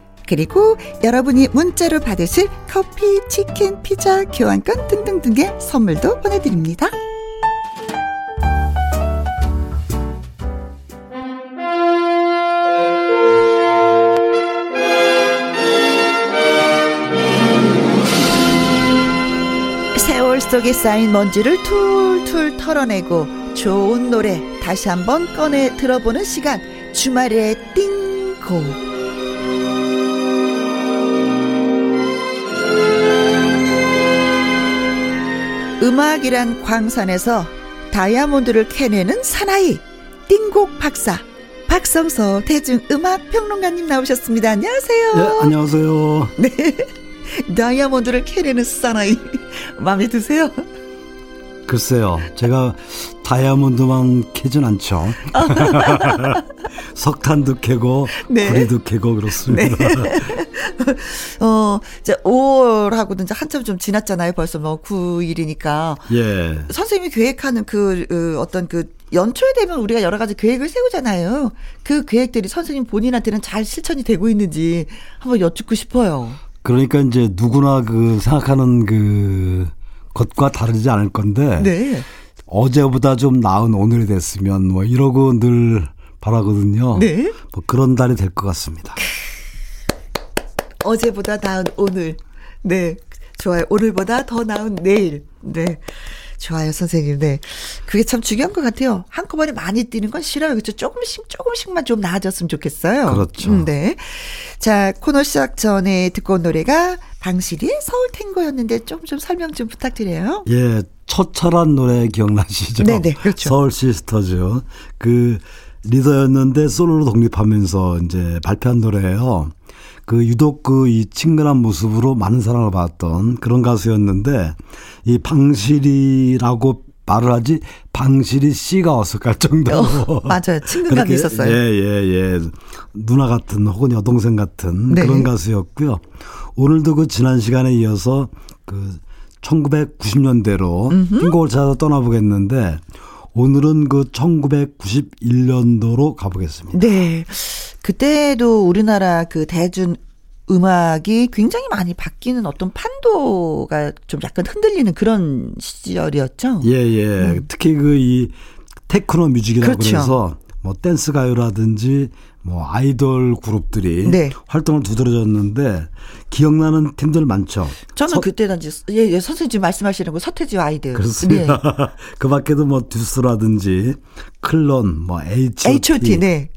그리고 여러분이 문자로 받으실 커피, 치킨, 피자, 교환권 등등등의 선물도 보내드립니다. 속에 쌓인 먼지를 툴툴 털어내고 좋은 노래 다시 한번 꺼내 들어보는 시간 주말의 띵고 음악이란 광산에서 다이아몬드를 캐내는 사나이 띵곡 박사 박성서 대중음악 평론가님 나오셨습니다. 안녕하세요. 네, 안녕하세요. 네. 다이아몬드를 캐내는 사나이 마음에 드세요? 글쎄요, 제가 다이아몬드만 캐진 않죠. 석탄도 캐고, 네. 구리도 캐고 그렇습니다. 어, 이제 5월하고는 이제 한참 좀 지났잖아요. 벌써 뭐 9일이니까. 예. 선생님이 계획하는 그, 그 어떤 그 연초에 되면 우리가 여러 가지 계획을 세우잖아요. 그 계획들이 선생님 본인한테는 잘 실천이 되고 있는지 한번 여쭙고 싶어요. 그러니까 이제 누구나 그 생각하는 그 것과 다르지 않을 건데, 네. 어제보다 좀 나은 오늘이 됐으면 뭐 이러고 늘 바라거든요. 네. 뭐 그런 달이 될 것 같습니다. 어제보다 나은 오늘. 네. 좋아요. 오늘보다 더 나은 내일. 네. 좋아요, 선생님. 네. 그게 참 중요한 것 같아요. 한꺼번에 많이 뛰는 건 싫어요. 그렇죠? 조금씩, 조금씩만 좀 나아졌으면 좋겠어요. 그렇죠. 음, 네. 자, 코너 시작 전에 듣고 온 노래가 방실이의 서울 탱고였는데 조금 좀 설명 좀 부탁드려요. 예, 첫차란 노래 기억나시죠? 네네, 그렇죠. 서울 시스터즈. 그 리더였는데 솔로로 독립하면서 이제 발표한 노래예요. 그 유독 그 이 친근한 모습으로 많은 사랑을 받았던 그런 가수였는데 이 방실이라고 말을 하지 방실이 씨가 어색할 정도로 어, 맞아요. 친근감이 있었어요. 예, 예, 예. 누나 같은 혹은 여동생 같은 네. 그런 가수였고요. 오늘도 그 지난 시간에 이어서 그 1990년대로 띵곡을 찾아 떠나보겠는데 오늘은 그 1991년도로 가보겠습니다. 네. 그때도 우리나라 그 대중 음악이 굉장히 많이 바뀌는 어떤 판도가 좀 약간 흔들리는 그런 시절이었죠. 예, 예. 특히 그 이 테크노 뮤직이라고 음. 그렇죠. 그래서 뭐 댄스 가요라든지 뭐 아이돌 그룹들이 네. 활동을 두드려졌는데 기억나는 팀들 많죠. 저는 서- 그때는 이제 예, 예, 선생님 지금 말씀하시는 거 서태지 아이들. 그렇습니다. 네. 그 밖에도 뭐 듀스라든지 클론, 뭐 H.O.T. H.O.T. 네.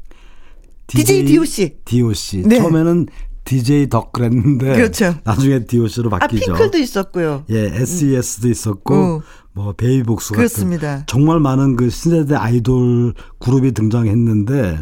DJ DOC. DOC. 네. 처음에는 DJ 덕 그랬는데 그렇죠. 나중에 DOC로 아, 바뀌죠. 핑클도 있었고요. 예, SES도 있었고 음. 뭐 베이복스 같은 그렇습니다. 정말 많은 그 신세대 아이돌 그룹이 등장했는데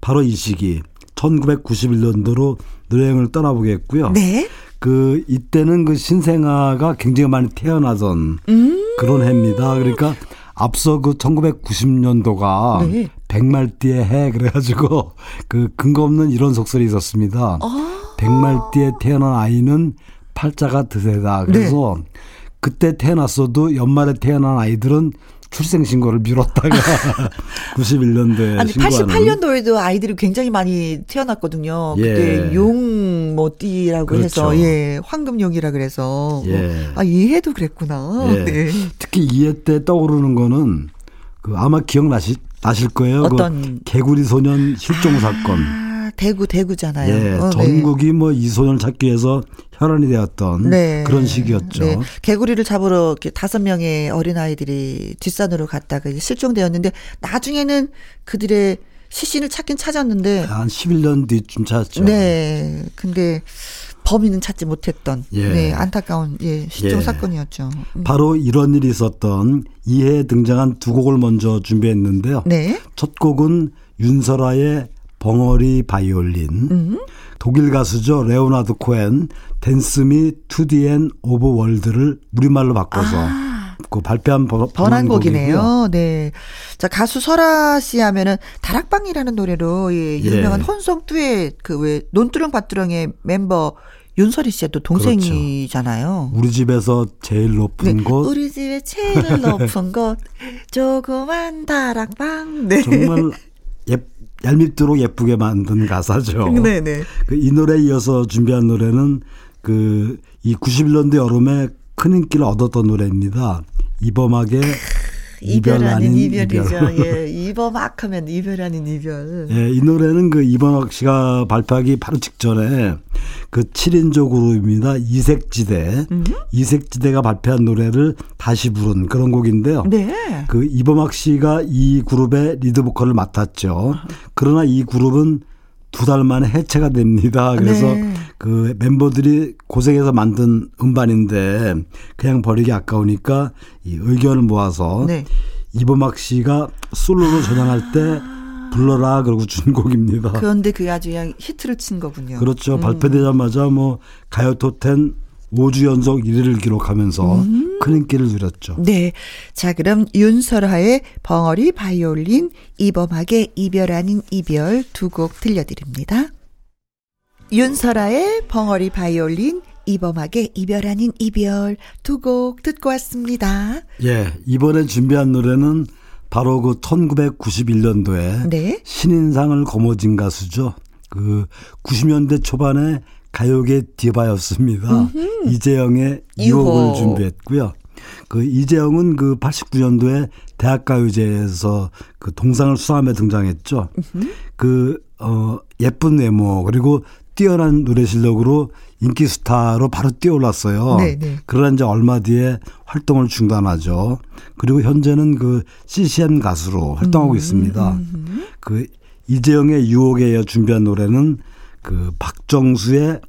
바로 이 시기 1991년도로 노래여행을 떠나보겠고요. 네. 그 이때는 그 신생아가 굉장히 많이 태어나던 음. 그런 해입니다. 그러니까 앞서 그 1990년도가 네. 백말띠의 해 그래가지고 그 근거 없는 이런 속설이 있었습니다. 아. 백말띠에 태어난 아이는 팔자가 드세다. 그래서 네. 그때 태어났어도 연말에 태어난 아이들은 출생 신고를 미뤘다가 91년도에 아니 신고하는 88년도에도 아이들이 굉장히 많이 태어났거든요. 예. 그때 용뭐 띠라고 그렇죠. 해서 예 황금용이라 그래서 예. 아 이해도 그랬구나. 예. 네. 특히 이해 때 떠오르는 거는 그 아마 기억나실 나실 거예요. 어떤- 그 개구리 소년 실종 사건. 아 대구 대구잖아요. 예, 어, 네. 전국이 뭐이 소년 찾기 위해서 혈안이 되었던 네. 그런 시기였죠. 네. 개구리를 잡으러 이렇게 다섯 명의 어린 아이들이 뒷산으로 갔다가 실종되었는데 나중에는 그들의 시신을 찾긴 찾았는데 한 11년 뒤쯤 찾았죠. 네. 근데 범인은 찾지 못했던 예. 네, 안타까운 예, 실종 예. 사건이었죠. 음. 바로 이런 일이 있었던 이해에 등장한 두 곡을 먼저 준비했는데요. 네. 첫 곡은 윤설아의 벙어리 바이올린. 음. 독일 가수죠. 레오나드 코엔 Dance Me to the End of Love를 우리말로 바꿔서 그 발표한 번- 아. 번안곡이네요. 번안곡이고요. 네. 자, 가수 설아 씨 하면은 다락방이라는 노래로 예, 유명한 예. 혼성 듀엣 그왜 논두렁 밭두렁의 멤버 윤설이 씨의 또 동생이잖아요. 우리 집에서 제일 높은 네, 곳 우리 집에 제일 높은 곳 조그만 다락방. 네. 정말 예, 얄밉도록 예쁘게 만든 가사죠. 네, 네. 그 이 노래에 이어서 준비한 노래는 그 이 91년도 여름에 큰 인기를 얻었던 노래입니다. 이범학의 이별 아닌 이별. 이별이죠. 예. 이범학 하면 이별 아닌 이별. 예, 이 노래는 그 이범학 씨가 발표하기 바로 직전에 그 7인조 그룹입니다. 이색지대. 음. 이색지대가 발표한 노래를 다시 부른 그런 곡인데요. 네. 그 이범학 씨가 이 그룹의 리드 보컬을 맡았죠. 그러나 이 그룹은 두 달 만에 해체가 됩니다. 그래서 네. 그 멤버들이 고생해서 만든 음반인데 그냥 버리기 아까우니까 이 의견을 모아서 네. 이범학 씨가 솔로로 전향할 때 불러라 그러고 준 곡입니다. 그런데 그게 아주 그냥 히트를 친 거군요. 그렇죠. 발표되자마자 뭐 가요 톱10 5주 연속 1위를 기록하면서 음. 큰 인기를 누렸죠. 네. 자, 그럼 윤설아의 벙어리 바이올린, 이범학의 이별 아닌 이별 두 곡 들려드립니다. 윤설아의 벙어리 바이올린, 이범학의 이별 아닌 이별 두 곡 듣고 왔습니다. 예, 이번에 준비한 노래는 바로 그 1991년도에 네. 신인상을 거머쥔 가수죠. 그 90년대 초반에 가요계 디바였습니다. 이재영의 유혹. 유혹을 준비했고요. 그 이재영은 그 89년도에 대학가요제에서 그 동상을 수상하며 등장했죠. 그, 어, 예쁜 외모, 그리고 뛰어난 노래 실력으로 인기 스타로 바로 뛰어올랐어요. 네, 네. 그러나 이제 얼마 뒤에 활동을 중단하죠. 그리고 현재는 그 CCM 가수로 활동하고 음, 있습니다. 그 이재영의 유혹에 이어 준비한 노래는 그 박정수의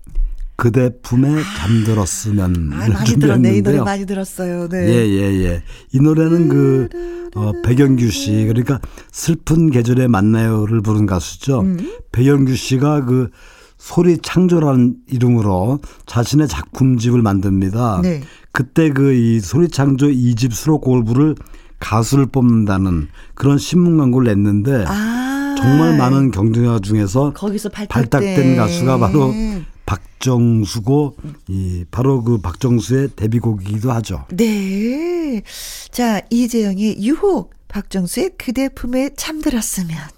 그대 품에 잠들었으면 아, 많이 들었네. 이 노래. 많이 들었어요. 네. 예, 예, 예. 이 노래는 그, 어, 백영규 씨, 그러니까 슬픈 계절에 만나요를 부른 가수죠. 음. 백영규 씨가 그 소리 창조라는 이름으로 자신의 작품집을 만듭니다. 네. 그때 그 이 소리 창조 2집 수록곡을 부를 가수를 뽑는다는 그런 신문 광고를 냈는데 아. 정말 많은 경쟁자 중에서 거기서 발탁된, 발탁된 가수가 바로 박정수고 이 바로 그 박정수의 데뷔곡이기도 하죠. 네. 자, 이재영의 유혹, 박정수의 그대 품에 잠들었으면.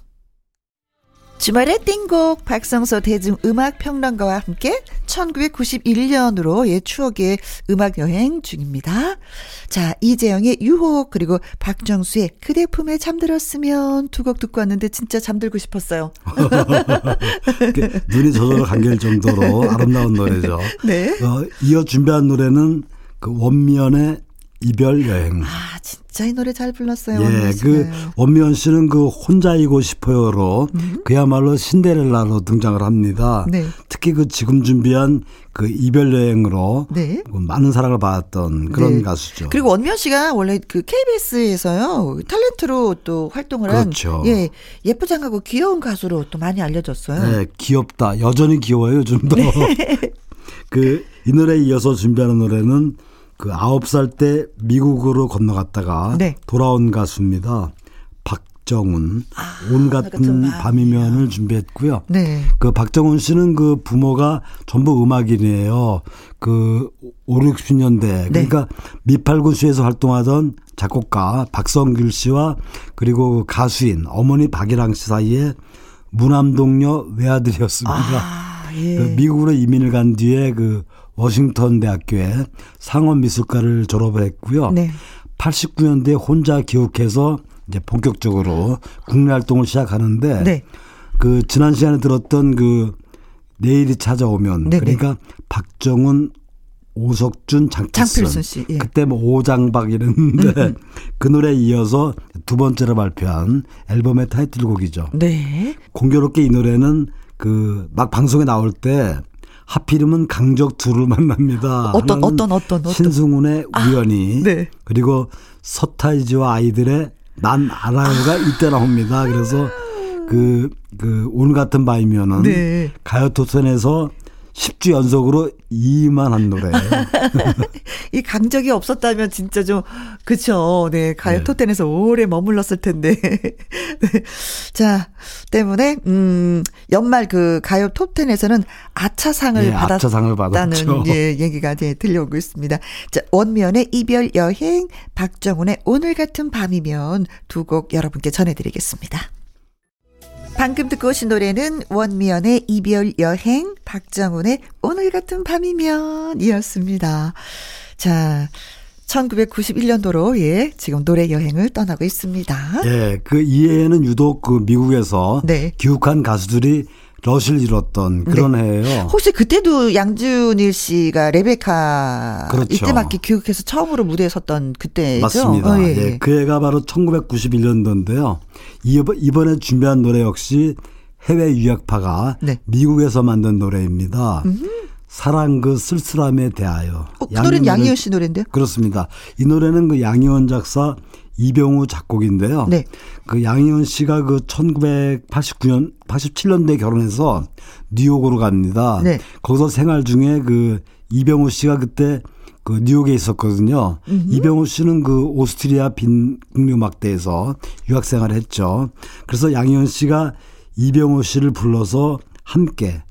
주말의 띵곡 박성서 대중 음악 평론가와 함께 1991년으로 의 추억의 음악 여행 중입니다. 자, 이재영의 유혹 그리고 박정수의 그대 품에 잠들었으면 두 곡 듣고 왔는데 진짜 잠들고 싶었어요. 눈이 저절로 감길 정도로 아름다운 노래죠. 네. 어, 이어 준비한 노래는 그 원미연의 이별 여행. 아, 진짜 이 노래 잘 불렀어요. 예, 그. 원미연 씨는 그 혼자이고 싶어요로 그야말로 신데렐라로 등장을 합니다. 네. 특히 그 지금 준비한 그 이별 여행으로 네. 그 많은 사랑을 받았던 그런 네. 가수죠. 그리고 원미연 씨가 원래 그 KBS에서요 탤런트로 또 활동을 그렇죠. 한 예, 예쁘장하고 귀여운 가수로 또 많이 알려졌어요. 네, 귀엽다. 여전히 귀여워요, 요즘도. 네. 그, 이 노래에 이어서 준비하는 노래는 그 아홉 살 때 미국으로 건너갔다가 네. 돌아온 가수입니다. 박정훈 아, 온 같은 같은 밤이면. 밤이면을 준비했고요. 네. 그 박정훈 씨는 그 부모가 전부 음악인이에요. 그 5, 60년대. 그러니까 미팔군수에서 활동하던 작곡가 박성길 씨와 그리고 가수인 어머니 박일랑 씨 사이에 무남동녀 외아들이었습니다. 아, 예. 그 미국으로 이민을 간 뒤에 그 워싱턴 대학교에 상업 미술과를 졸업을 했고요. 네. 89년대 혼자 기획해서 이제 본격적으로 국내 활동을 시작하는데 네. 그 지난 시간에 들었던 그 내일이 찾아오면 네네. 그러니까 박정훈 오석준 장필순, 장필순 씨, 예. 음, 그때 뭐 오장박 이랬는데 그 노래에 이어서 두 번째로 발표한 앨범의 타이틀곡이죠. 네. 공교롭게 이 노래는 그 막 방송에 나올 때 하필이면 강적 둘을 만납니다. 어떤, 어떤, 어떤, 어떤. 신승훈의 우연히 네. 그리고 서타이즈와 아이들의 난 알아요가 이때 나옵니다. 그래서 그, 그, 오늘 같은 밤이면은 네. 가요토텐에서 10주 연속으로 2위만 한 노래예요. 이 강적이 없었다면 진짜 좀 그쵸. 네 가요 네. 토텐에서 오래 머물렀을 텐데. 네. 자 때문에 음 연말 그 가요 톱텐에서는 아차상을 네, 받았다는 아차상을 받았죠. 예, 얘기가 이제 들려오고 있습니다. 자 원면의 이별 여행, 박정훈의 오늘 같은 밤이면 두 곡 여러분께 전해드리겠습니다. 방금 듣고 오신 노래는 원미연의 이별 여행, 박정훈의 오늘 같은 밤이면 이었습니다. 자, 1991년도로 예, 지금 노래 여행을 떠나고 있습니다. 예, 그 이해에는 유독 그 미국에서 네. 귀국한 가수들이 러시를 이뤘던 그런 해예요. 혹시 그때도 양준일 씨가 레베카 그렇죠. 이때 맞게 교육해서 처음으로 무대에 섰던 그때죠? 맞습니다. 어, 예. 그 해가 바로 1991년도인데요. 이번, 이번에 준비한 노래 역시 해외 유학파가 네. 미국에서 만든 노래입니다. 사랑 그 쓸쓸함에 대하여. 어, 그 노래는 양희은 씨 노래인데요? 그렇습니다. 이 노래는 그 양희원 작사 이병우 작곡인데요. 네. 그 양희원 씨가 그 1989년 87년도에 결혼해서 뉴욕으로 갑니다. 네. 거기서 생활 중에 그 이병우 씨가 그때 그 뉴욕에 있었거든요. 이병우 씨는 그 오스트리아 빈 국립음악대에서 유학 생활을 했죠. 그래서 양희원 씨가 이병우 씨를 불러서 함께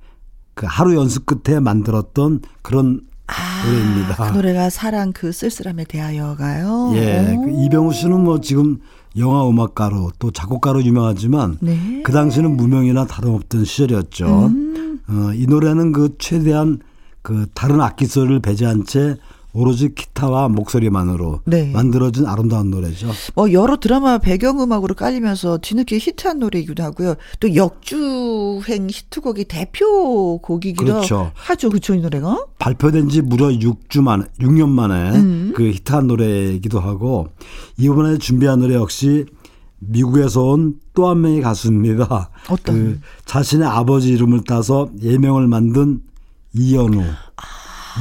그 하루 연습 끝에 만들었던 그런 노래입니다. 그 노래가 사랑 그 쓸쓸함에 대하여가요. 예, 오. 그 이병우 씨는 뭐 지금 영화 음악가로 또 작곡가로 유명하지만 네. 그 당시는 무명이나 다름없던 시절이었죠. 음. 어, 이 노래는 그 최대한 그 다른 악기 소리를 배제한 채 오로지 기타와 목소리만으로 네. 만들어진 아름다운 노래죠. 뭐 여러 드라마 배경음악으로 깔리면서 뒤늦게 히트한 노래이기도 하고요. 또 역주행 히트곡이 대표 곡이기도 그렇죠. 하죠. 그쵸 이 노래가? 발표된 지 무려 6주 만에, 6년 만에 음. 그 히트한 노래이기도 하고 이번에 준비한 노래 역시 미국에서 온 또 한 명의 가수입니다. 어떤? 그 자신의 아버지 이름을 따서 예명을 만든 이현우.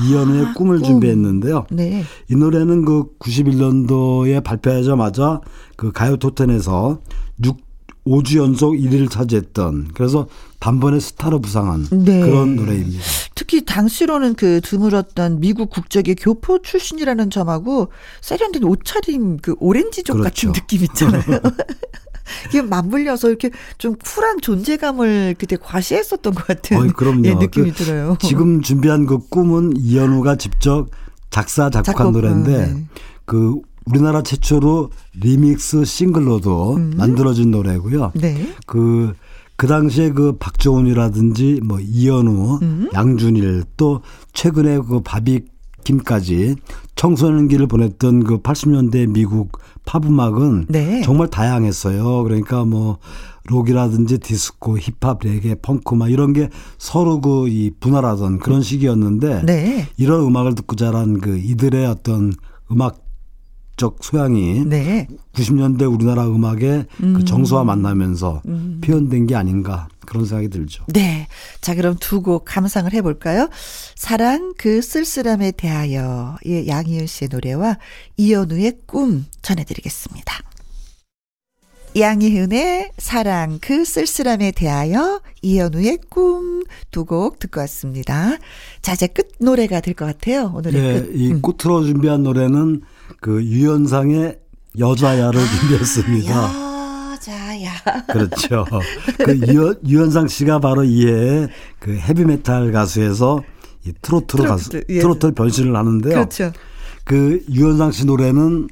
이현우의 꿈을 아, 꿈. 준비했는데요. 네. 이 노래는 그 91년도에 발표하자마자 그 가요 토텐에서 6, 5주 연속 1위를 차지했던 그래서 단번에 스타로 부상한 네. 그런 노래입니다. 특히 당시로는 그 드물었던 미국 국적의 교포 출신이라는 점하고 세련된 옷차림 그 오렌지족 그렇죠. 같은 느낌 있잖아요. 이게 맞물려서 이렇게 좀 쿨한 존재감을 그때 과시했었던 것 같은 어이, 그럼요. 예, 느낌이 그 들어요. 지금 준비한 그 꿈은 이현우가 직접 작사 작곡한 작곡, 노래인데 네. 그 우리나라 최초로 리믹스 싱글로도 음. 만들어진 노래고요. 네. 그, 그 당시에 그 박정훈이라든지 뭐 이현우, 음. 양준일 또 최근에 그 바비킴까지 청소년기를 보냈던 그 80년대 미국 팝음악은 네. 정말 다양했어요. 그러니까 뭐 록이라든지 디스코, 힙합, 레게, 펑크 막 이런 게 서로 그 이 분할하던 그런 시기였는데 네. 이런 음악을 듣고 자란 그 이들의 어떤 음악 적 소양이 네. 90년대 우리나라 음악의 그 정서와 만나면서 표현된 게 아닌가 그런 생각이 들죠. 네. 자, 그럼 두 곡 감상을 해볼까요? 사랑 그 쓸쓸함에 대하여. 예, 양희은 씨의 노래와 이현우의 꿈 전해드리겠습니다. 양희은의 사랑 그 쓸쓸함에 대하여 이현우의 꿈 두 곡 듣고 왔습니다. 자, 이제 끝 노래가 될 것 같아요. 오늘의 예, 끝. 이 음. 꽃으로 준비한 노래는 그 유연상의 여자야를 준비했습니다. 아, 여자야. 그렇죠. 그 유현상 씨가 바로 이해 그 헤비메탈 가수에서 이 트로트로 가수 트로트, 예. 트로트 변신을 하는데요. 그렇죠. 그 유현상 씨 노래는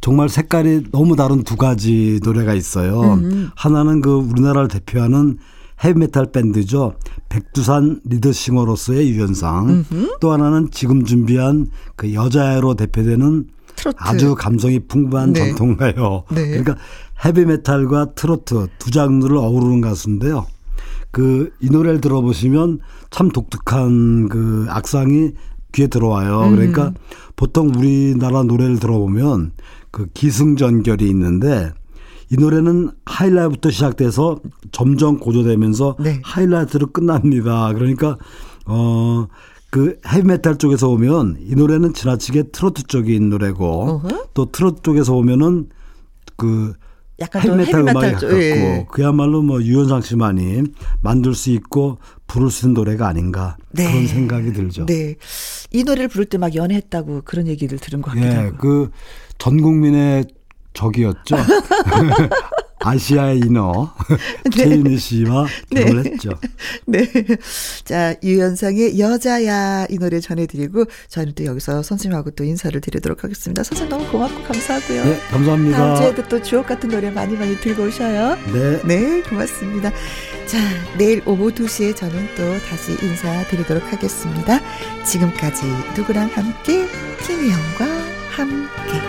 정말 색깔이 너무 다른 두 가지 노래가 있어요. 음. 하나는 그 우리나라를 대표하는 헤비메탈 밴드죠. 백두산 리더싱어로서의 유현상. 또 하나는 지금 준비한 그 여자애로 대표되는 트로트. 아주 감성이 풍부한 네. 전통가요. 네. 그러니까 헤비메탈과 트로트 두 장르를 어우르는 가수인데요. 그 이 노래를 들어보시면 참 독특한 그 악상이 귀에 들어와요. 음. 그러니까 보통 우리나라 노래를 들어보면 그 기승전결이 있는데 이 노래는 하이라이트부터 시작돼서 점점 고조되면서 네. 하이라이트로 끝납니다. 그러니까 어. 그 헤비메탈 쪽에서 보면 이 노래는 지나치게 트로트 쪽인 노래고 어허. 또 트로트 쪽에서 보면은 그 약간 좀 헤비메탈 쪽, 가깝고 예. 그야말로 뭐 유현상 씨만이 만들 수 있고 부를 수 있는 노래가 아닌가 네. 그런 생각이 들죠. 네. 이 노래를 부를 때 막 연애했다고 그런 얘기를 들은 것 같기도 예, 하고. 그 전 국민의 적이었죠. 아시아의 인어 최인희 씨와 네. 결혼했죠. 네. 자, 유연상의 여자야 이 노래 전해드리고 저희는 또 여기서 선생님하고 또 인사를 드리도록 하겠습니다. 선생님 너무 고맙고 감사하고요. 네, 감사합니다. 다음 주에도 또 주옥 같은 노래 많이 많이 들고 오셔요. 네. 네, 고맙습니다. 자, 내일 오후 2시에 저는 또 다시 인사드리도록 하겠습니다. 지금까지 누구랑 함께, 김혜영과 함께.